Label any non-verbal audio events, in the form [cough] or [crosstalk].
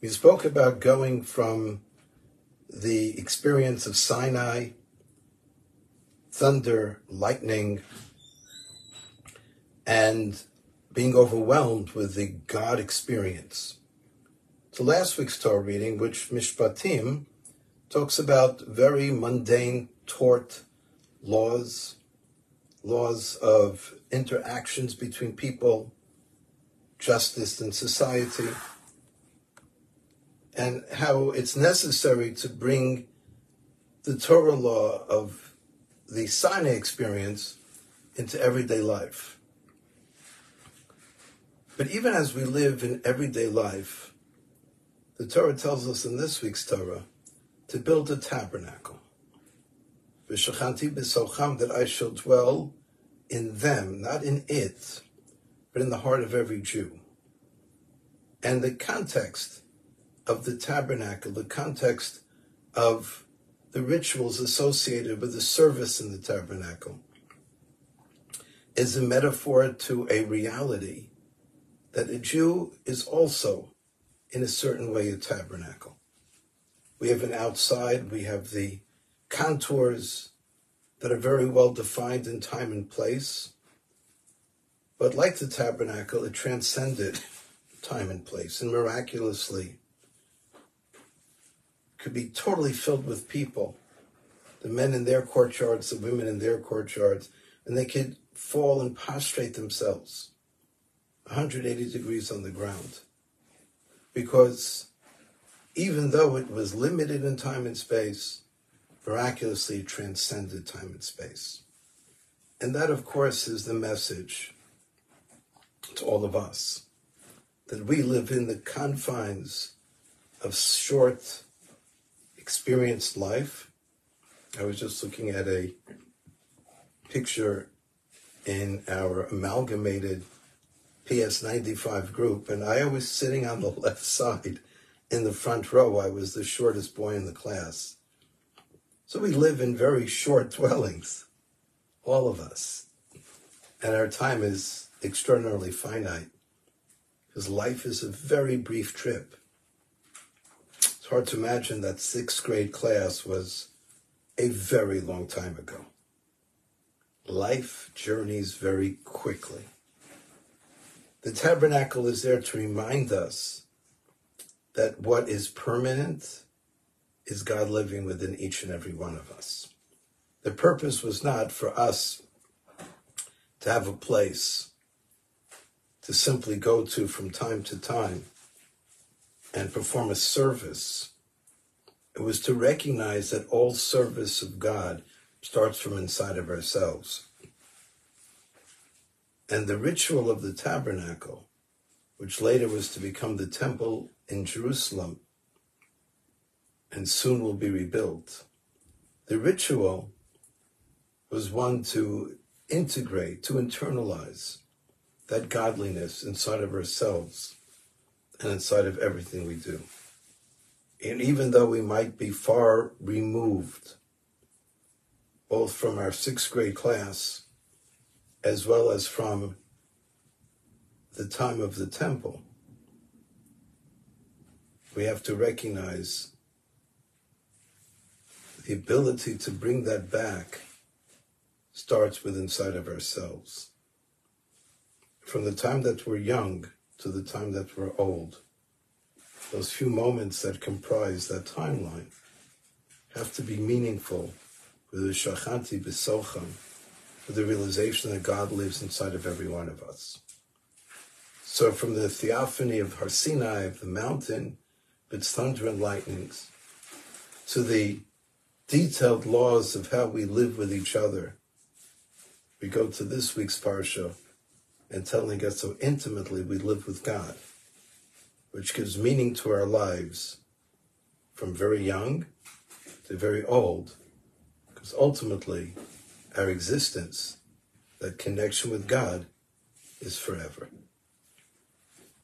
We spoke about going from the experience of Sinai, thunder, lightning, and being overwhelmed with the God experience. To last week's Torah reading, which Mishpatim talks about very mundane tort laws, laws of interactions between people, justice in society and how it's necessary to bring the Torah law of the Sinai experience into everyday life. But even as we live in everyday life, the Torah tells us in this week's Torah to build a tabernacle. That I shall dwell in them, not in it, but in the heart of every Jew. And the context of the tabernacle, the context of the rituals associated with the service in the tabernacle, is a metaphor to a reality that a Jew is also, in a certain way, a tabernacle. We have an outside, we have the contours that are very well defined in time and place. But like the tabernacle, it transcended time and place and miraculously could be totally filled with people, the men in their courtyards, the women in their courtyards, and they could fall and prostrate themselves 180 degrees on the ground. Because even though it was limited in time and space, miraculously transcended time and space. And that, of course, is the message to all of us that we live in the confines of short experienced life. I was just looking at a picture in our amalgamated PS95 group, and I was sitting on the [laughs] left side in the front row. I was the shortest boy in the class. So we live in very short [laughs] dwellings, all of us. And our time is extraordinarily finite because life is a very brief trip hard to imagine that sixth grade class was a very long time ago. Life journeys very quickly. The tabernacle is there to remind us that what is permanent is God living within each and every one of us. The purpose was not for us to have a place to simply go to from time to time and perform a service. It was to recognize that all service of God starts from inside of ourselves. And the ritual of the tabernacle, which later was to become the temple in Jerusalem and soon will be rebuilt, the ritual was one to integrate, to internalize that godliness inside of ourselves and inside of everything we do. And even though we might be far removed, both from our sixth grade class as well as from the time of the temple, we have to recognize the ability to bring that back starts with inside of ourselves. From the time that we're young, to the time that we're old. Those few moments that comprise that timeline have to be meaningful with the shachanti b'socham, with the realization that God lives inside of every one of us. So from the theophany of Har Sinai, of the mountain, its thunder and lightnings, to the detailed laws of how we live with each other, we go to this week's parsha, and telling us so intimately we live with God, which gives meaning to our lives from very young to very old, because ultimately our existence, that connection with God, is forever.